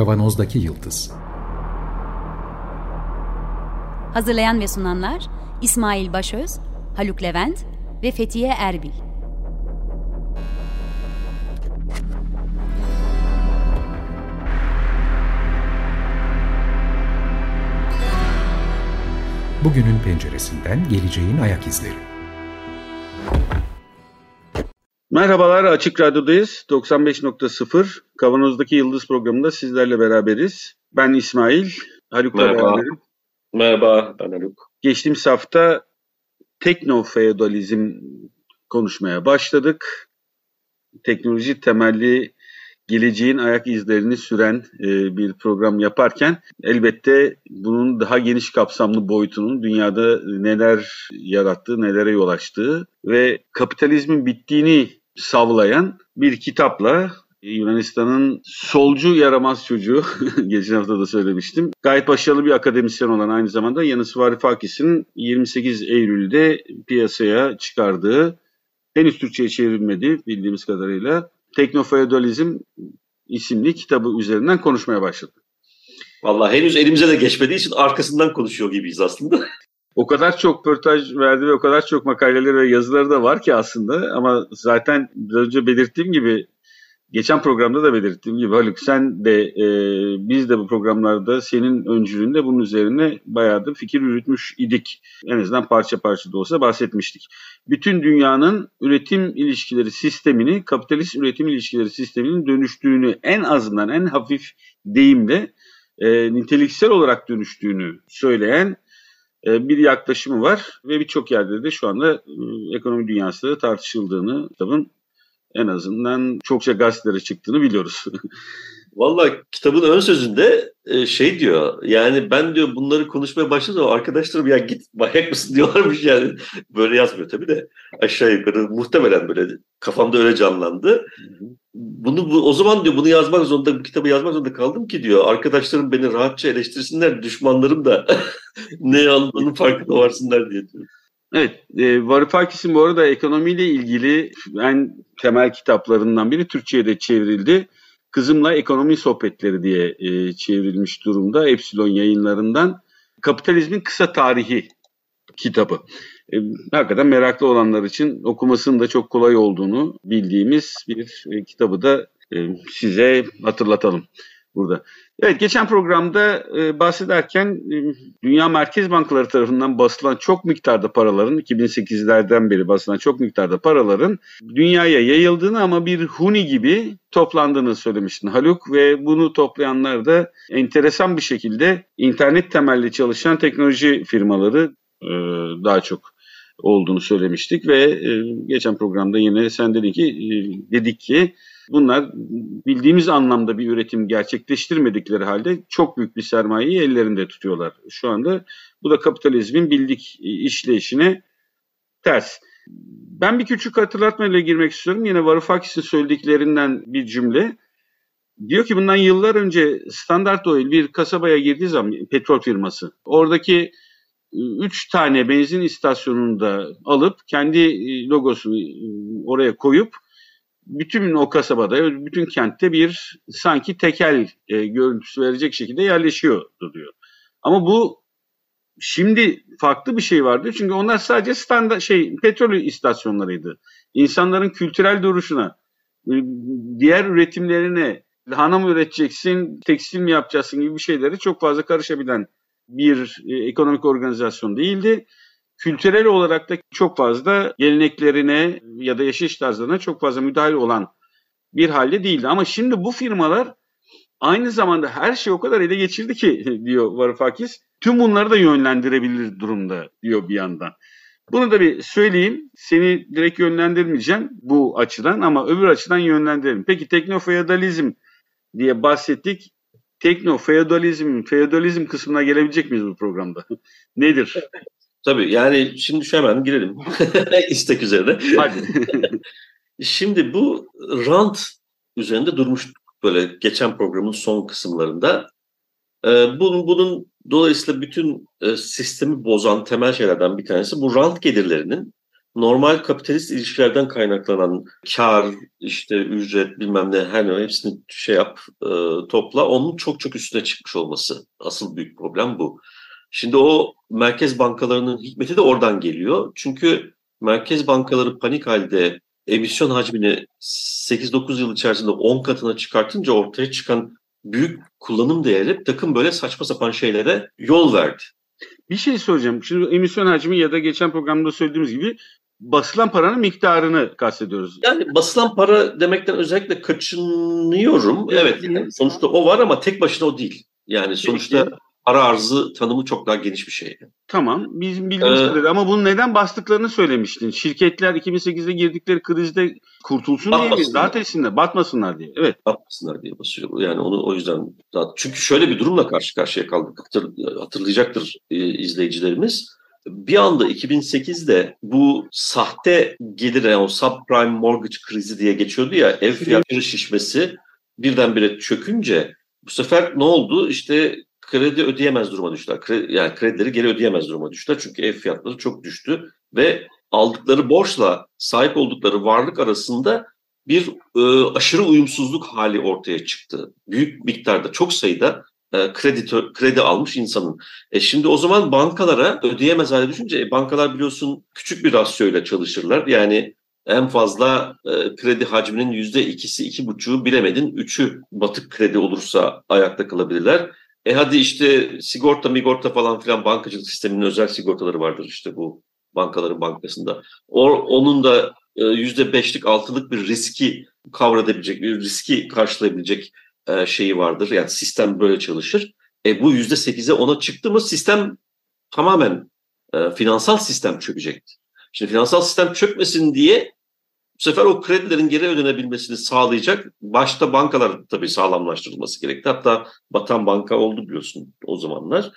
Kavanozdaki Yıldız Hazırlayan ve sunanlar İsmail Başöz, Haluk Levent ve Fethiye Erbil. Bugünün penceresinden geleceğin ayak izleri. Merhabalar Açık Radyo'dayız. 95.0 Kavanoz'daki Yıldız programında sizlerle beraberiz. Ben İsmail, Haluk'la Merhaba. beraberim. Merhaba, ben Haluk. Geçtiğimiz hafta teknofeodalizm konuşmaya başladık. Teknoloji temelli geleceğin ayak izlerini süren e, bir program yaparken elbette bunun daha geniş kapsamlı boyutunun dünyada neler yarattığı, nelere yol açtığı ve kapitalizmin bittiğini savlayan bir kitapla Yunanistan'ın solcu yaramaz çocuğu, geçen hafta da söylemiştim. Gayet başarılı bir akademisyen olan aynı zamanda Yanis Varoufakis'in 28 Eylül'de piyasaya çıkardığı, henüz Türkçe'ye çevrilmedi bildiğimiz kadarıyla, Teknofeodalizm isimli kitabı üzerinden konuşmaya başladık. Vallahi henüz elimize de geçmediği için arkasından konuşuyor gibiyiz aslında. O kadar çok pörtaj verdi ve o kadar çok makaleleri ve yazıları da var ki aslında ama zaten biraz önce belirttiğim gibi geçen programda da belirttiğim gibi Haluk sen de e, biz de bu programlarda senin öncülüğünde bunun üzerine bayağı da fikir yürütmüş idik. En azından parça parça da olsa bahsetmiştik. Bütün dünyanın üretim ilişkileri sistemini, kapitalist üretim ilişkileri sisteminin dönüştüğünü en azından en hafif deyimle e, niteliksel olarak dönüştüğünü söyleyen bir yaklaşımı var ve birçok yerde de şu anda e, ekonomi dünyasında tartışıldığını kitabın en azından çokça gazetelere çıktığını biliyoruz. Vallahi kitabın ön sözünde e, şey diyor yani ben diyor bunları konuşmaya başladım arkadaşlarım ya git manyak mısın diyorlarmış yani. Böyle yazmıyor tabii de aşağı yukarı muhtemelen böyle kafamda öyle canlandı. Bunu bu, o zaman diyor bunu yazmak zorunda bu kitabı yazmak zorunda kaldım ki diyor arkadaşlarım beni rahatça eleştirsinler düşmanlarım da ne aldığının farkında varsınlar diye diyor. Evet, e, Varoufakis'in bu arada ekonomiyle ilgili en temel kitaplarından biri Türkçe'ye de çevrildi. Kızımla Ekonomi Sohbetleri diye e, çevrilmiş durumda Epsilon yayınlarından. Kapitalizmin Kısa Tarihi kitabı. E, hakikaten meraklı olanlar için okumasının da çok kolay olduğunu bildiğimiz bir e, kitabı da e, size hatırlatalım burada. Evet geçen programda e, bahsederken e, Dünya Merkez Bankaları tarafından basılan çok miktarda paraların 2008'lerden beri basılan çok miktarda paraların dünyaya yayıldığını ama bir huni gibi toplandığını söylemiştin Haluk ve bunu toplayanlar da enteresan bir şekilde internet temelli çalışan teknoloji firmaları e, daha çok olduğunu söylemiştik ve e, geçen programda yine sen dedin ki e, dedik ki bunlar bildiğimiz anlamda bir üretim gerçekleştirmedikleri halde çok büyük bir sermayeyi ellerinde tutuyorlar şu anda. Bu da kapitalizmin bildik işleyişine ters. Ben bir küçük hatırlatmayla girmek istiyorum. Yine Varoufakis'in söylediklerinden bir cümle. Diyor ki bundan yıllar önce Standard Oil bir kasabaya girdiği zaman petrol firması oradaki üç tane benzin istasyonunu da alıp kendi logosunu oraya koyup bütün o kasabada, bütün kentte bir sanki tekel e, görüntüsü verecek şekilde yerleşiyordu diyor. Ama bu şimdi farklı bir şey vardı. Çünkü onlar sadece standart şey petrol istasyonlarıydı. İnsanların kültürel duruşuna, diğer üretimlerine lahana mı üreteceksin, tekstil mi yapacaksın gibi bir şeyleri çok fazla karışabilen bir e, ekonomik organizasyon değildi. Kültürel olarak da çok fazla geleneklerine ya da yaşayış tarzlarına çok fazla müdahale olan bir halde değildi. Ama şimdi bu firmalar aynı zamanda her şey o kadar ele geçirdi ki diyor Varoufakis. Tüm bunları da yönlendirebilir durumda diyor bir yandan. Bunu da bir söyleyeyim. Seni direkt yönlendirmeyeceğim bu açıdan ama öbür açıdan yönlendirelim. Peki teknofeodalizm diye bahsettik. Teknofeodalizm, feodalizm kısmına gelebilecek miyiz bu programda? Nedir? Tabii yani şimdi şu hemen girelim istek üzerine. Hadi. şimdi bu rant üzerinde durmuştuk böyle geçen programın son kısımlarında. Ee, bunun, bunun dolayısıyla bütün e, sistemi bozan temel şeylerden bir tanesi bu rant gelirlerinin normal kapitalist ilişkilerden kaynaklanan kar, işte ücret bilmem ne her ne hepsini şey yap e, topla onun çok çok üstüne çıkmış olması. Asıl büyük problem bu. Şimdi o merkez bankalarının hikmeti de oradan geliyor. Çünkü merkez bankaları panik halde emisyon hacmini 8-9 yıl içerisinde 10 katına çıkartınca ortaya çıkan büyük kullanım değeri takım böyle saçma sapan şeylere yol verdi. Bir şey soracağım. Şimdi emisyon hacmi ya da geçen programda söylediğimiz gibi basılan paranın miktarını kastediyoruz. Yani basılan para demekten özellikle kaçınıyorum. Evet, yani sonuçta o var ama tek başına o değil. Yani sonuçta para arzı tanımı çok daha geniş bir şey. Tamam. Bizim bildiğimiz ee, kadarıyla ama bunu neden bastıklarını söylemiştin. Şirketler 2008'de girdikleri krizde kurtulsun diye mi? Rahat etsinler, batmasınlar diye. Evet. Batmasınlar diye basıyor. Yani onu o yüzden çünkü şöyle bir durumla karşı karşıya kaldık. Hatırlayacaktır e, izleyicilerimiz. Bir anda 2008'de bu sahte gelir yani o subprime mortgage krizi diye geçiyordu ya ev fiyatları şişmesi birdenbire çökünce bu sefer ne oldu? İşte kredi ödeyemez duruma düştüler. Kredi, yani kredileri geri ödeyemez duruma düştüler. Çünkü ev fiyatları çok düştü ve aldıkları borçla sahip oldukları varlık arasında bir e, aşırı uyumsuzluk hali ortaya çıktı. Büyük miktarda, çok sayıda e, kredi kredi almış insanın. E şimdi o zaman bankalara ödeyemez hale düşünce e, bankalar biliyorsun küçük bir rasyoyla çalışırlar. Yani en fazla e, kredi hacminin yüzde ikisi, iki buçuğu bilemedin üçü batık kredi olursa ayakta kalabilirler. E hadi işte sigorta migorta falan filan bankacılık sisteminin özel sigortaları vardır işte bu bankaların bankasında. O, onun da e, yüzde beşlik altılık bir riski kavradabilecek, bir riski karşılayabilecek e, şeyi vardır. Yani sistem böyle çalışır. E bu yüzde sekize ona çıktı mı sistem tamamen e, finansal sistem çökecekti. Şimdi finansal sistem çökmesin diye bu sefer o kredilerin geri ödenebilmesini sağlayacak başta bankalar tabii sağlamlaştırılması gerekti. Hatta batan banka oldu biliyorsun o zamanlar.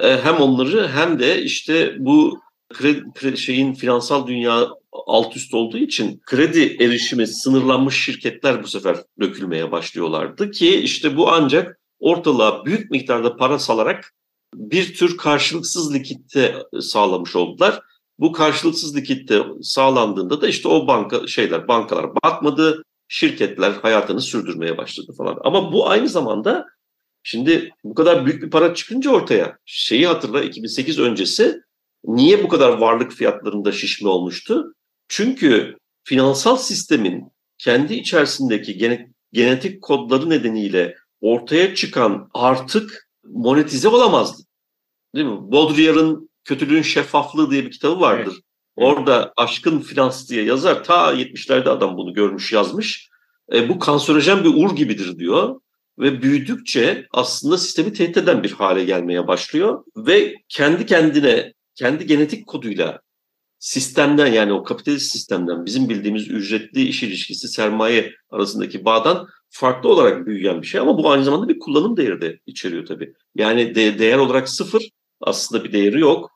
E, hem onları hem de işte bu kredi, kredi şeyin finansal dünya alt üst olduğu için kredi erişimi sınırlanmış şirketler bu sefer dökülmeye başlıyorlardı ki işte bu ancak ortalığa büyük miktarda para salarak bir tür karşılıksız likitte sağlamış oldular. Bu karşılıksız likitte sağlandığında da işte o banka şeyler bankalar batmadı, şirketler hayatını sürdürmeye başladı falan. Ama bu aynı zamanda şimdi bu kadar büyük bir para çıkınca ortaya şeyi hatırla 2008 öncesi niye bu kadar varlık fiyatlarında şişme olmuştu? Çünkü finansal sistemin kendi içerisindeki genetik kodları nedeniyle ortaya çıkan artık monetize olamazdı. Değil mi? Baudrillard'ın Kötülüğün Şeffaflığı diye bir kitabı vardır. Evet. Orada aşkın finans diye yazar. Ta 70'lerde adam bunu görmüş yazmış. E, bu kanserojen bir ur gibidir diyor. Ve büyüdükçe aslında sistemi tehdit eden bir hale gelmeye başlıyor. Ve kendi kendine, kendi genetik koduyla sistemden yani o kapitalist sistemden bizim bildiğimiz ücretli iş ilişkisi sermaye arasındaki bağdan farklı olarak büyüyen bir şey ama bu aynı zamanda bir kullanım değeri de içeriyor tabii. Yani de, değer olarak sıfır aslında bir değeri yok.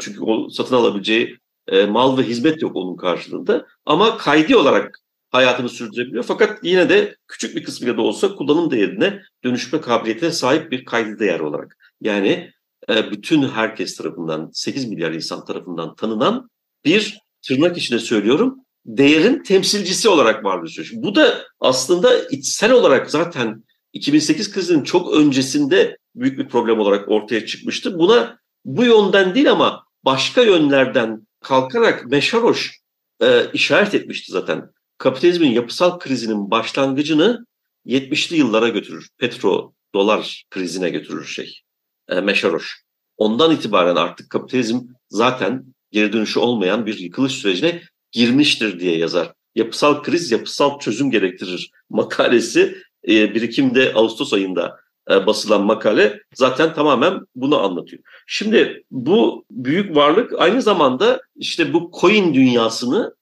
Çünkü o satın alabileceği e, mal ve hizmet yok onun karşılığında. Ama kaydi olarak hayatını sürdürebiliyor. Fakat yine de küçük bir kısmıyla da olsa kullanım değerine dönüşme kabiliyetine sahip bir kaydı değer olarak. Yani e, bütün herkes tarafından, 8 milyar insan tarafından tanınan bir tırnak içinde söylüyorum değerin temsilcisi olarak var bir Bu da aslında içsel olarak zaten 2008 krizinin çok öncesinde büyük bir problem olarak ortaya çıkmıştı. Buna bu yönden değil ama başka yönlerden kalkarak Meşaroş e, işaret etmişti zaten. Kapitalizmin yapısal krizinin başlangıcını 70'li yıllara götürür. Petro dolar krizine götürür şey. E, Meşaroş. Ondan itibaren artık kapitalizm zaten geri dönüşü olmayan bir yıkılış sürecine girmiştir diye yazar. Yapısal kriz yapısal çözüm gerektirir makalesi e, birikimde Ağustos ayında e, basılan makale zaten tamamen bunu anlatıyor. Şimdi bu büyük varlık aynı zamanda işte bu coin dünyasının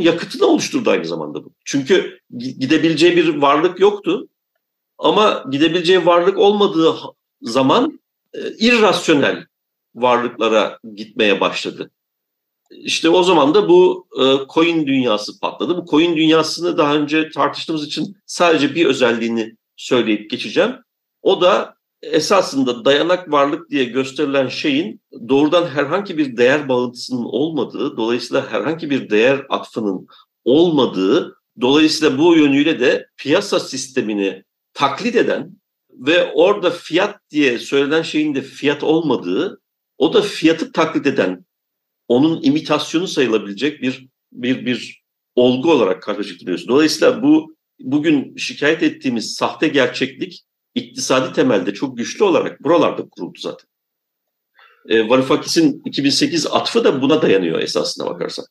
yakıtını oluşturdu aynı zamanda bu. Çünkü gidebileceği bir varlık yoktu. Ama gidebileceği varlık olmadığı zaman e, irrasyonel varlıklara gitmeye başladı. İşte o zaman da bu e, coin dünyası patladı. Bu coin dünyasını daha önce tartıştığımız için sadece bir özelliğini söyleyip geçeceğim. O da esasında dayanak varlık diye gösterilen şeyin doğrudan herhangi bir değer bağıntısının olmadığı, dolayısıyla herhangi bir değer atfının olmadığı, dolayısıyla bu yönüyle de piyasa sistemini taklit eden ve orada fiyat diye söylenen şeyin de fiyat olmadığı, o da fiyatı taklit eden, onun imitasyonu sayılabilecek bir bir bir olgu olarak karşılaştırıyoruz. Dolayısıyla bu bugün şikayet ettiğimiz sahte gerçeklik iktisadi temelde çok güçlü olarak buralarda kuruldu zaten. E, Varoufakis'in 2008 atfı da buna dayanıyor esasına bakarsak.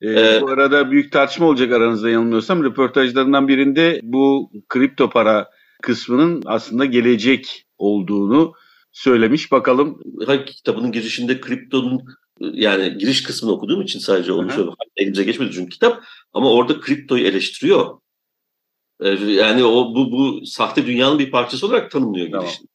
E, ee, bu arada büyük tartışma olacak aranızda yanılmıyorsam. Röportajlarından birinde bu kripto para kısmının aslında gelecek olduğunu söylemiş. Bakalım. Hayır, kitabının girişinde kriptonun yani giriş kısmını okuduğum için sadece onu söylüyorum. Elimize geçmedi çünkü kitap. Ama orada kriptoyu eleştiriyor. Ee, yani o bu bu sahte dünyanın bir parçası olarak tanımlıyor tamam. girişini.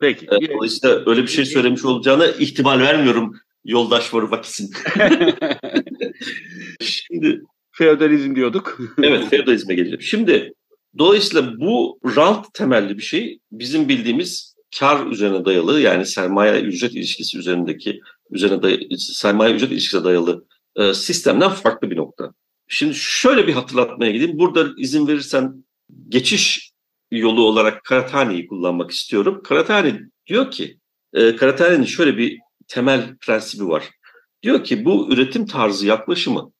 Peki. Ee, dolayısıyla öyle bir şey söylemiş olacağına ihtimal vermiyorum yoldaş var vakitsin. Şimdi feodalizm diyorduk. evet feodalizme gelelim. Şimdi dolayısıyla bu rant temelli bir şey bizim bildiğimiz kar üzerine dayalı yani sermaye ücret ilişkisi üzerindeki üzerine dayalı, sermaye ücret ilişkisine dayalı e, sistemden farklı bir nokta. Şimdi şöyle bir hatırlatmaya gideyim. Burada izin verirsen geçiş yolu olarak Karatani'yi kullanmak istiyorum. Karatani diyor ki, e, Karatani'nin şöyle bir temel prensibi var. Diyor ki bu üretim tarzı yaklaşımı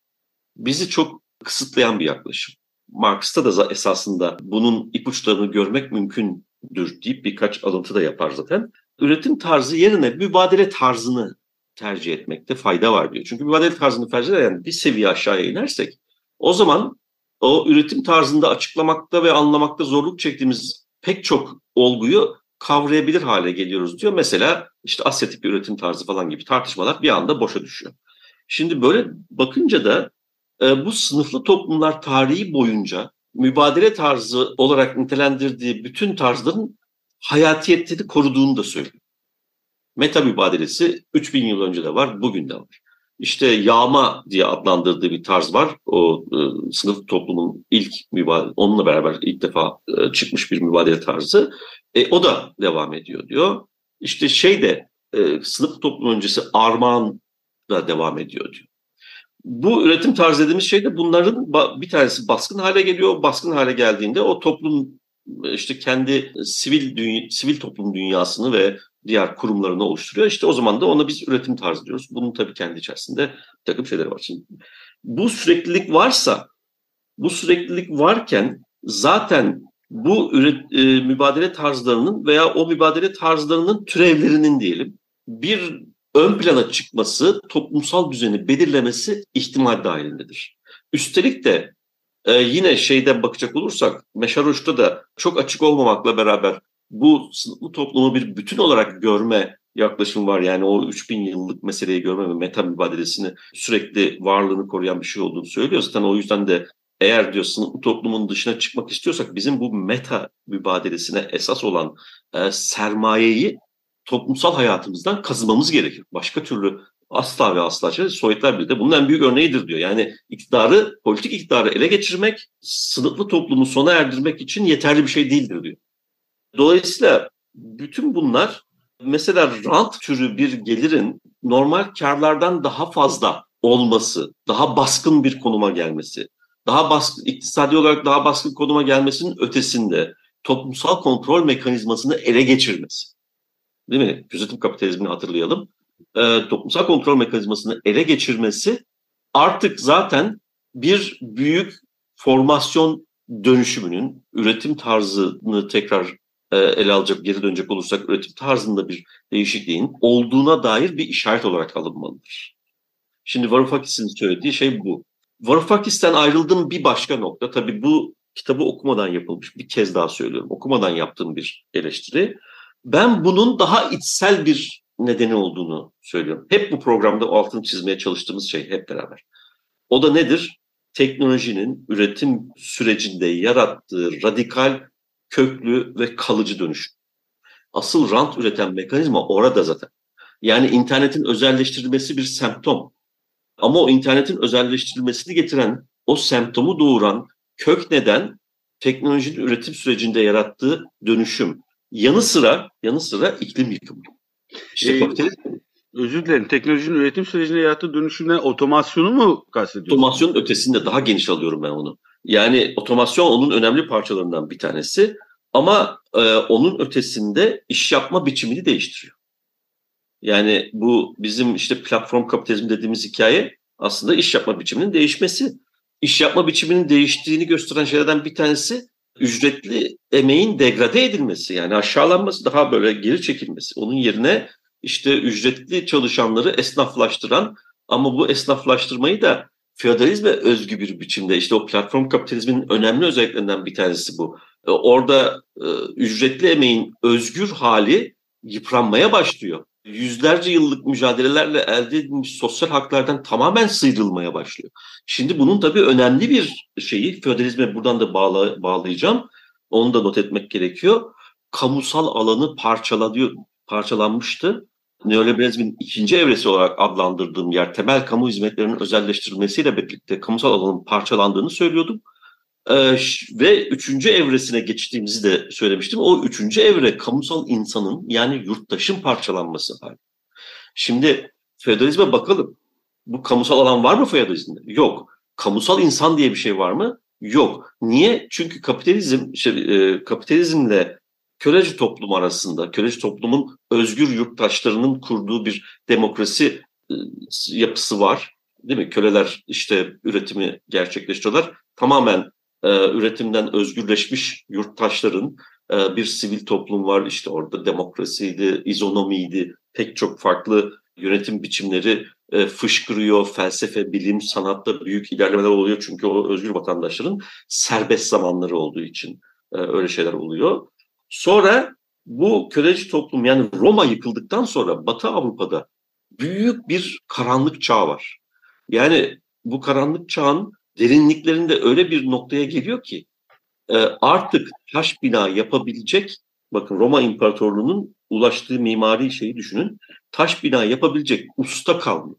bizi çok kısıtlayan bir yaklaşım. Marx'ta da esasında bunun ipuçlarını görmek mümkündür deyip birkaç alıntı da yapar zaten. Üretim tarzı yerine mübadele tarzını tercih etmekte fayda var diyor. Çünkü mübadele tarzını tercih eden bir seviye aşağıya inersek o zaman o üretim tarzında açıklamakta ve anlamakta zorluk çektiğimiz pek çok olguyu kavrayabilir hale geliyoruz diyor. Mesela işte asyatik bir üretim tarzı falan gibi tartışmalar bir anda boşa düşüyor. Şimdi böyle bakınca da e, bu sınıflı toplumlar tarihi boyunca mübadele tarzı olarak nitelendirdiği bütün tarzların hayatiyetleri koruduğunu da söylüyor. Meta mübadelesi 3000 yıl önce de var, bugün de var. İşte yağma diye adlandırdığı bir tarz var. O e, sınıf toplumun ilk mübadele, onunla beraber ilk defa e, çıkmış bir mübadele tarzı. E, o da devam ediyor diyor. İşte şey de e, sınıf toplum öncesi armağan da devam ediyor diyor. Bu üretim tarzı dediğimiz şey de bunların bir tanesi baskın hale geliyor. Baskın hale geldiğinde o toplum işte kendi sivil dünya, sivil toplum dünyasını ve diğer kurumlarını oluşturuyor. İşte o zaman da ona biz üretim tarzı diyoruz. Bunun tabii kendi içerisinde bir takım şeyleri var. Şimdi bu süreklilik varsa, bu süreklilik varken zaten bu üret, e, mübadele tarzlarının veya o mübadele tarzlarının türevlerinin diyelim bir ön plana çıkması, toplumsal düzeni belirlemesi ihtimal dahilindedir. Üstelik de e, yine şeyden bakacak olursak Meşaroş'ta da çok açık olmamakla beraber bu sınıflı toplumu bir bütün olarak görme yaklaşım var. Yani o 3000 yıllık meseleyi görme ve meta mübadelesini sürekli varlığını koruyan bir şey olduğunu söylüyor. Zaten o yüzden de eğer diyor sınıflı toplumun dışına çıkmak istiyorsak bizim bu meta mübadelesine esas olan e, sermayeyi toplumsal hayatımızdan kazımamız gerekir. Başka türlü asla ve asla şey, Sovyetler Birliği de bunun en büyük örneğidir diyor. Yani iktidarı, politik iktidarı ele geçirmek, sınıflı toplumu sona erdirmek için yeterli bir şey değildir diyor. Dolayısıyla bütün bunlar mesela rant türü bir gelirin normal karlardan daha fazla olması, daha baskın bir konuma gelmesi, daha baskın, iktisadi olarak daha baskın konuma gelmesinin ötesinde toplumsal kontrol mekanizmasını ele geçirmesi. Değil mi? Gözetim kapitalizmini hatırlayalım. E, toplumsal kontrol mekanizmasını ele geçirmesi artık zaten bir büyük formasyon dönüşümünün üretim tarzını tekrar e, ele alacak, geri dönecek olursak üretim tarzında bir değişikliğin olduğuna dair bir işaret olarak alınmalıdır. Şimdi Varoufakis'in söylediği şey bu. Varoufakis'ten ayrıldığım bir başka nokta, tabii bu kitabı okumadan yapılmış, bir kez daha söylüyorum, okumadan yaptığım bir eleştiri. Ben bunun daha içsel bir nedeni olduğunu söylüyorum. Hep bu programda altını çizmeye çalıştığımız şey hep beraber. O da nedir? Teknolojinin üretim sürecinde yarattığı radikal köklü ve kalıcı dönüşüm. Asıl rant üreten mekanizma orada zaten. Yani internetin özelleştirilmesi bir semptom. Ama o internetin özelleştirilmesini getiren, o semptomu doğuran kök neden teknolojinin üretim sürecinde yarattığı dönüşüm. Yanı sıra yanı sıra iklim yıkımı. İşte Ee, kapitalizm Özür dilerim. Teknolojinin üretim sürecine yarattığı dönüşümden otomasyonu mu kastediyorsun? otomasyonun ötesinde daha geniş alıyorum ben onu. Yani otomasyon onun önemli parçalarından bir tanesi ama e, onun ötesinde iş yapma biçimini değiştiriyor. Yani bu bizim işte platform kapitalizm dediğimiz hikaye aslında iş yapma biçiminin değişmesi. İş yapma biçiminin değiştiğini gösteren şeylerden bir tanesi ücretli emeğin degrade edilmesi. Yani aşağılanması daha böyle geri çekilmesi. Onun yerine işte ücretli çalışanları esnaflaştıran ama bu esnaflaştırmayı da feodalizme özgü bir biçimde işte o platform kapitalizmin önemli özelliklerinden bir tanesi bu. E, Orada e, ücretli emeğin özgür hali yıpranmaya başlıyor. Yüzlerce yıllık mücadelelerle elde edilmiş sosyal haklardan tamamen sıyrılmaya başlıyor. Şimdi bunun tabii önemli bir şeyi, feodalizme buradan da bağla, bağlayacağım. Onu da not etmek gerekiyor. Kamusal alanı parçalanıyor, parçalanmıştı. Neoliberalizmin ikinci evresi olarak adlandırdığım yer temel kamu hizmetlerinin özelleştirilmesiyle birlikte kamusal alanın parçalandığını söylüyordum. Ee, ve üçüncü evresine geçtiğimizi de söylemiştim. O üçüncü evre kamusal insanın yani yurttaşın parçalanması hali. Şimdi feodalizme bakalım. Bu kamusal alan var mı feodalizmde? Yok. Kamusal insan diye bir şey var mı? Yok. Niye? Çünkü kapitalizm, şey, e, kapitalizmle köleci toplum arasında, köleci toplumun özgür yurttaşlarının kurduğu bir demokrasi e, yapısı var. Değil mi? Köleler işte üretimi gerçekleştiriyorlar. Tamamen e, üretimden özgürleşmiş yurttaşların e, bir sivil toplum var. İşte orada demokrasiydi, izonomiydi, pek çok farklı yönetim biçimleri e, fışkırıyor. Felsefe, bilim, sanatta büyük ilerlemeler oluyor. Çünkü o özgür vatandaşların serbest zamanları olduğu için e, öyle şeyler oluyor. Sonra bu köleci toplum yani Roma yıkıldıktan sonra Batı Avrupa'da büyük bir karanlık çağ var. Yani bu karanlık çağın derinliklerinde öyle bir noktaya geliyor ki e, artık taş bina yapabilecek bakın Roma İmparatorluğu'nun ulaştığı mimari şeyi düşünün. Taş bina yapabilecek usta kalmıyor.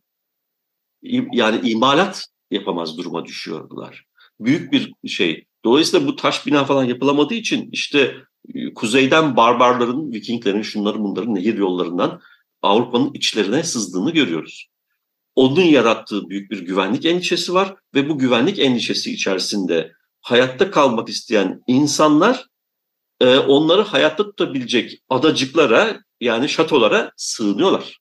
Yani imalat yapamaz duruma düşüyorlar. Büyük bir şey. Dolayısıyla bu taş bina falan yapılamadığı için işte e, kuzeyden barbarların, Vikinglerin, şunların bunların nehir yollarından Avrupa'nın içlerine sızdığını görüyoruz. Onun yarattığı büyük bir güvenlik endişesi var ve bu güvenlik endişesi içerisinde hayatta kalmak isteyen insanlar e, onları hayatta tutabilecek adacıklara yani şatolara sığınıyorlar.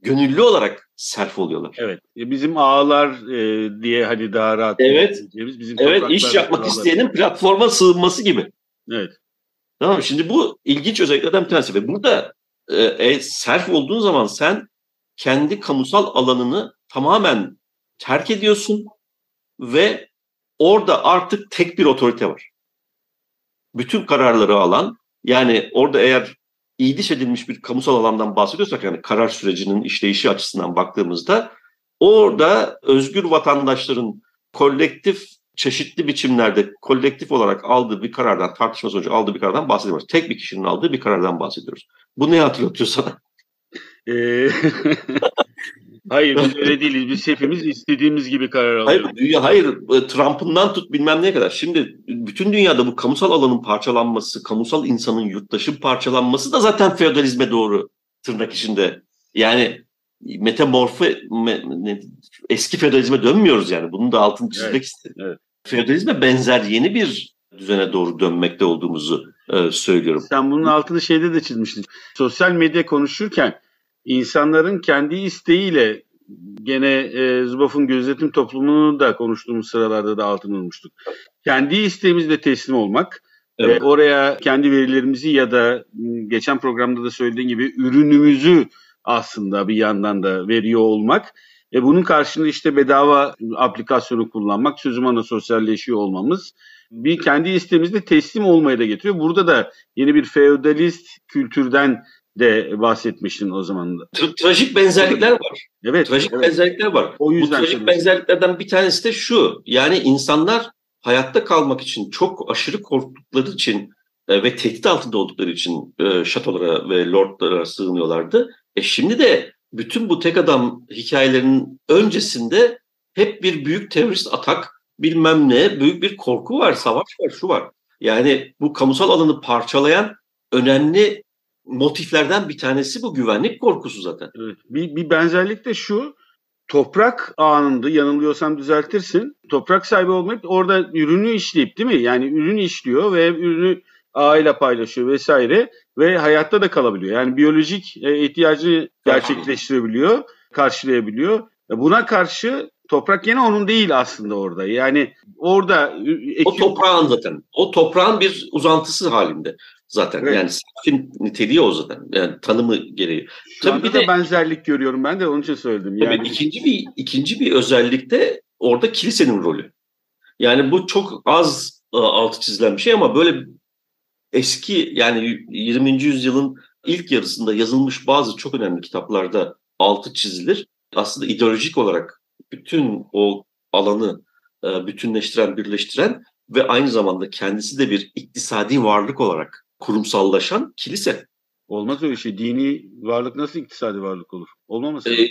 Gönüllü olarak serf oluyorlar. Evet. E, Bizim ağalar e, diye hani daha rahat Evet. bizim Evet iş yapmak ağalar. isteyenin platforma sığınması gibi. Evet. Tamam? Şimdi bu ilginç özelliklerden bir tanesi ve burada e, e, serf olduğun zaman sen kendi kamusal alanını tamamen terk ediyorsun ve orada artık tek bir otorite var. Bütün kararları alan yani orada eğer iyiliş edilmiş bir kamusal alandan bahsediyorsak yani karar sürecinin işleyişi açısından baktığımızda orada özgür vatandaşların kolektif çeşitli biçimlerde kolektif olarak aldığı bir karardan tartışma sonucu aldığı bir karardan bahsediyoruz. Tek bir kişinin aldığı bir karardan bahsediyoruz. Bu ne hatırlatıyor sana? E, Hayır biz öyle değiliz. Biz hepimiz istediğimiz gibi karar alıyoruz. Hayır, dünya, hayır e, Trump'ından tut bilmem neye kadar. Şimdi bütün dünyada bu kamusal alanın parçalanması, kamusal insanın yurttaşın parçalanması da zaten feodalizme doğru tırnak içinde. Yani metamorfe me, ne- eski feodalizme dönmüyoruz yani. Bunun da altını çizmek Evet, istedim. evet. Feodalizme benzer yeni bir düzene doğru dönmekte olduğumuzu e, söylüyorum. Sen bunun altını şeyde de çizmiştin. Sosyal medya konuşurken insanların kendi isteğiyle gene e, Zuboff'un gözetim toplumunu da konuştuğumuz sıralarda da altını vurmuştuk. Kendi isteğimizle teslim olmak, Evet. e, oraya kendi verilerimizi ya da geçen programda da söylediğin gibi ürünümüzü aslında bir yandan da veriyor olmak. E, bunun karşılığında işte bedava aplikasyonu kullanmak, sözüm ana sosyalleşiyor olmamız bir kendi isteğimizle teslim olmaya da getiriyor. Burada da yeni bir feodalist kültürden de bahsetmiştin o zaman. Tra- trajik benzerlikler var. Evet. Trajik evet. benzerlikler var. O Bu yüzden trajik söylüyorum. benzerliklerden bir tanesi de şu. Yani insanlar hayatta kalmak için çok aşırı korktukları için e, ve tehdit altında oldukları için e, şatolara ve lordlara sığınıyorlardı. E şimdi de bütün bu tek adam hikayelerinin öncesinde hep bir büyük terörist atak bilmem ne büyük bir korku var, savaş var, şu var. Yani bu kamusal alanı parçalayan önemli motiflerden bir tanesi bu güvenlik korkusu zaten. Evet. Bir, bir benzerlik de şu. Toprak anında yanılıyorsam düzeltirsin. Toprak sahibi olmayıp orada ürünü işleyip değil mi? Yani ürün işliyor ve ürünü ağıyla paylaşıyor vesaire ve hayatta da kalabiliyor. Yani biyolojik e, ihtiyacını gerçekleştirebiliyor, karşılayabiliyor. E, buna karşı toprak yine onun değil aslında orada. Yani orada o toprağın zaten. O toprağın bir uzantısı halinde zaten. Evet. Yani safin niteliği o zaten. Yani tanımı gereği. Şu Tabii bir de benzerlik görüyorum ben de onun için söyledim. Yani evet, ikinci bir ikinci bir özellik de orada kilisenin rolü. Yani bu çok az e, altı çizilen bir şey ama böyle eski yani 20. yüzyılın ilk yarısında yazılmış bazı çok önemli kitaplarda altı çizilir. Aslında ideolojik olarak bütün o alanı e, bütünleştiren, birleştiren ve aynı zamanda kendisi de bir iktisadi varlık olarak kurumsallaşan kilise. Olmaz öyle şey. Dini varlık nasıl iktisadi varlık olur? Olmaması ee,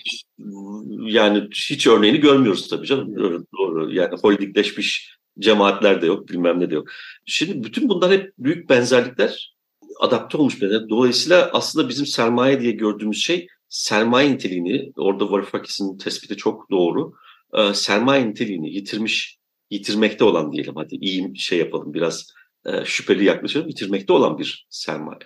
Yani hiç örneğini görmüyoruz tabii canım. Doğru, doğru. Yani holdingleşmiş cemaatler de yok, bilmem ne de yok. Şimdi bütün bunlar hep büyük benzerlikler adapte olmuş benzerlikler. Dolayısıyla aslında bizim sermaye diye gördüğümüz şey sermaye niteliğini, orada Varoufakis'in tespiti çok doğru, e, sermaye niteliğini yitirmiş, yitirmekte olan diyelim hadi iyi şey yapalım biraz e, şüpheli yaklaşalım, yitirmekte olan bir sermaye.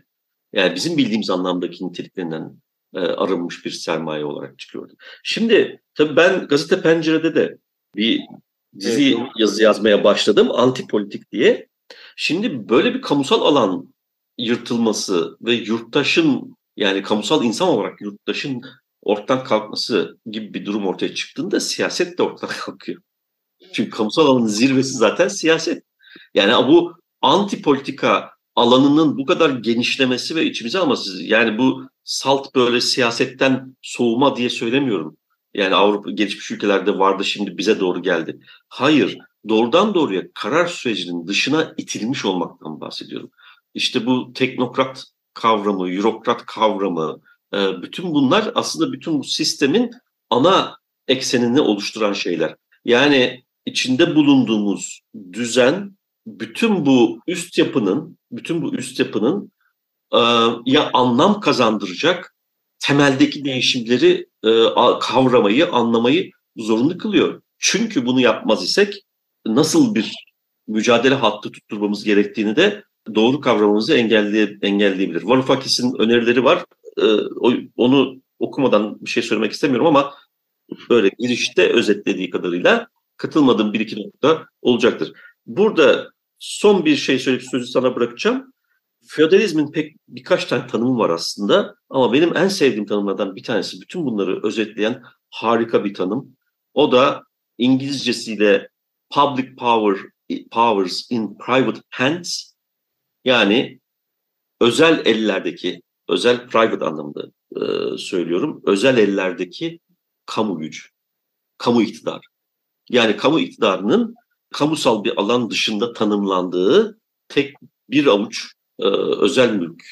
Yani bizim bildiğimiz anlamdaki niteliklerinden e, arınmış bir sermaye olarak çıkıyordu. Şimdi tabii ben gazete pencerede de bir dizi evet. yazı yazmaya başladım. Antipolitik diye. Şimdi böyle bir kamusal alan yırtılması ve yurttaşın yani kamusal insan olarak yurttaşın ortadan kalkması gibi bir durum ortaya çıktığında siyaset de ortadan kalkıyor. Çünkü kamusal alanın zirvesi zaten siyaset. Yani bu anti politika alanının bu kadar genişlemesi ve içimize alması yani bu salt böyle siyasetten soğuma diye söylemiyorum. Yani Avrupa gelişmiş ülkelerde vardı şimdi bize doğru geldi. Hayır, doğrudan doğruya karar sürecinin dışına itilmiş olmaktan bahsediyorum. İşte bu teknokrat kavramı, eurokrat kavramı, e, bütün bunlar aslında bütün bu sistemin ana eksenini oluşturan şeyler. Yani içinde bulunduğumuz düzen bütün bu üst yapının, bütün bu üst yapının e, ya anlam kazandıracak temeldeki değişimleri e, kavramayı, anlamayı zorunlu kılıyor. Çünkü bunu yapmaz isek nasıl bir mücadele hattı tutturmamız gerektiğini de doğru kavramamızı engelleye, engelleyebilir. Varoufakis'in önerileri var. E, onu okumadan bir şey söylemek istemiyorum ama böyle girişte özetlediği kadarıyla katılmadığım bir iki nokta olacaktır. Burada son bir şey söyleyip sözü sana bırakacağım. Feodalizmin pek birkaç tane tanımı var aslında ama benim en sevdiğim tanımlardan bir tanesi bütün bunları özetleyen harika bir tanım. O da İngilizcesiyle public power powers in private hands yani özel ellerdeki özel private anlamında e, söylüyorum özel ellerdeki kamu gücü, kamu iktidar. Yani kamu iktidarının kamusal bir alan dışında tanımlandığı tek bir avuç e, özel mülk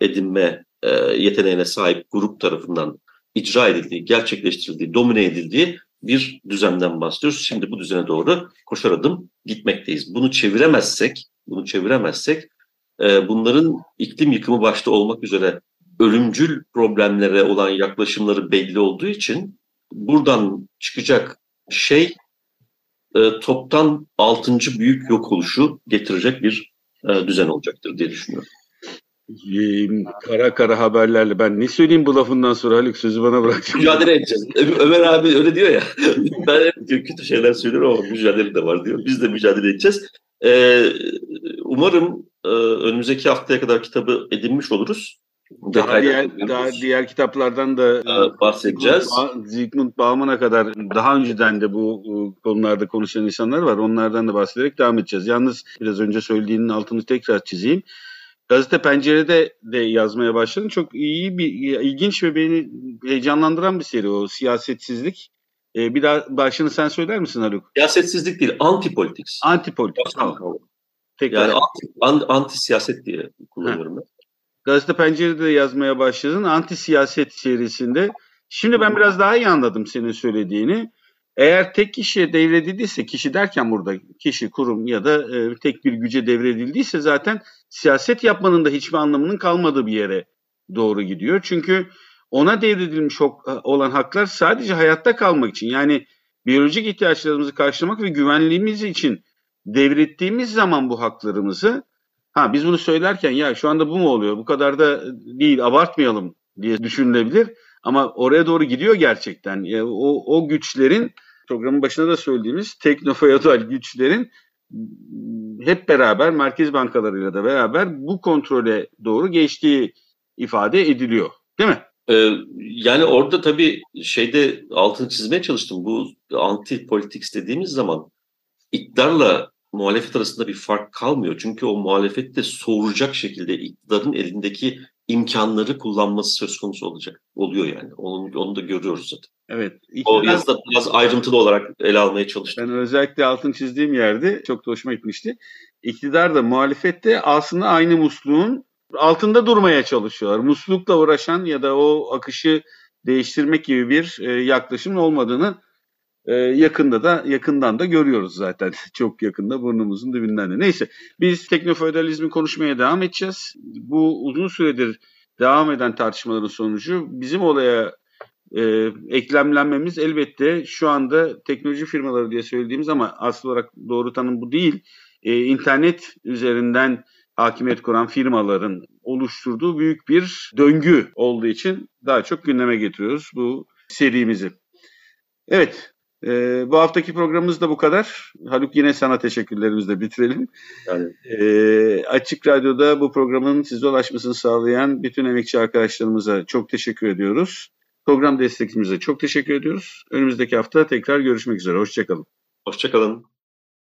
edinme e, yeteneğine sahip grup tarafından icra edildiği, gerçekleştirildiği, domine edildiği bir düzenden bahsediyoruz. Şimdi bu düzene doğru koşar adım gitmekteyiz. Bunu çeviremezsek, bunu çeviremezsek e, bunların iklim yıkımı başta olmak üzere ölümcül problemlere olan yaklaşımları belli olduğu için buradan çıkacak şey e, toptan altıncı büyük yok oluşu getirecek bir e, düzen olacaktır diye düşünüyorum. Kara kara haberlerle ben ne söyleyeyim bu lafından sonra Haluk sözü bana bırak. Mücadele edeceğiz. Ömer abi öyle diyor ya. ben kötü şeyler söylüyorum ama mücadele de var diyor. Biz de mücadele edeceğiz. Ee, umarım e, önümüzdeki haftaya kadar kitabı edinmiş oluruz. Daha diğer, daha diğer kitaplardan da ee, bahsedeceğiz. Zygmunt Bauman'a kadar daha önceden de bu konularda konuşan insanlar var. Onlardan da bahsederek devam edeceğiz. Yalnız biraz önce söylediğinin altını tekrar çizeyim. Gazete Pencere'de de yazmaya başladın. Çok iyi bir, ilginç ve beni heyecanlandıran bir seri o siyasetsizlik. Ee, bir daha başını sen söyler misin Haluk? Siyasetsizlik değil, anti-politics. Anti-politics, tamam. Tekrar. Yani anti, anti siyaset diye kullanıyorum ben. Gazete Pencere'de de yazmaya başladın. Anti siyaset serisinde. Şimdi ben biraz daha iyi anladım senin söylediğini. Eğer tek kişiye devredildiyse, kişi derken burada kişi, kurum ya da e, tek bir güce devredildiyse zaten siyaset yapmanın da hiçbir anlamının kalmadığı bir yere doğru gidiyor. Çünkü ona devredilmiş olan haklar sadece hayatta kalmak için yani biyolojik ihtiyaçlarımızı karşılamak ve güvenliğimiz için devrettiğimiz zaman bu haklarımızı ha biz bunu söylerken ya şu anda bu mu oluyor bu kadar da değil abartmayalım diye düşünülebilir ama oraya doğru gidiyor gerçekten. Yani o, o güçlerin programın başında da söylediğimiz teknofeodal güçlerin hep beraber merkez bankalarıyla da beraber bu kontrole doğru geçtiği ifade ediliyor. Değil mi? Ee, yani orada tabii şeyde altını çizmeye çalıştım. Bu anti politics dediğimiz zaman iktidarla muhalefet arasında bir fark kalmıyor. Çünkü o muhalefette soğuracak şekilde iktidarın elindeki imkanları kullanması söz konusu olacak. Oluyor yani. Onu, onu da görüyoruz zaten. Evet. İktidar, o yazıda biraz ayrıntılı olarak ele almaya çalıştım. Ben özellikle altın çizdiğim yerde çok da hoşuma gitmişti. İktidar da muhalefette aslında aynı musluğun altında durmaya çalışıyorlar. Muslukla uğraşan ya da o akışı değiştirmek gibi bir e, yaklaşımın olmadığını e, yakında da yakından da görüyoruz zaten. Çok yakında burnumuzun dibinden de. Neyse biz teknofeodalizmi konuşmaya devam edeceğiz. Bu uzun süredir devam eden tartışmaların sonucu bizim olaya e, eklemlenmemiz elbette şu anda teknoloji firmaları diye söylediğimiz ama asıl olarak doğru tanım bu değil. E, internet üzerinden hakimiyet kuran firmaların oluşturduğu büyük bir döngü olduğu için daha çok gündeme getiriyoruz bu serimizi. Evet, e, bu haftaki programımız da bu kadar. Haluk yine sana teşekkürlerimizle bitirelim. Yani. E, Açık Radyo'da bu programın size ulaşmasını sağlayan bütün emekçi arkadaşlarımıza çok teşekkür ediyoruz. Program destekçimize çok teşekkür ediyoruz. Önümüzdeki hafta tekrar görüşmek üzere. Hoşçakalın. Hoşçakalın.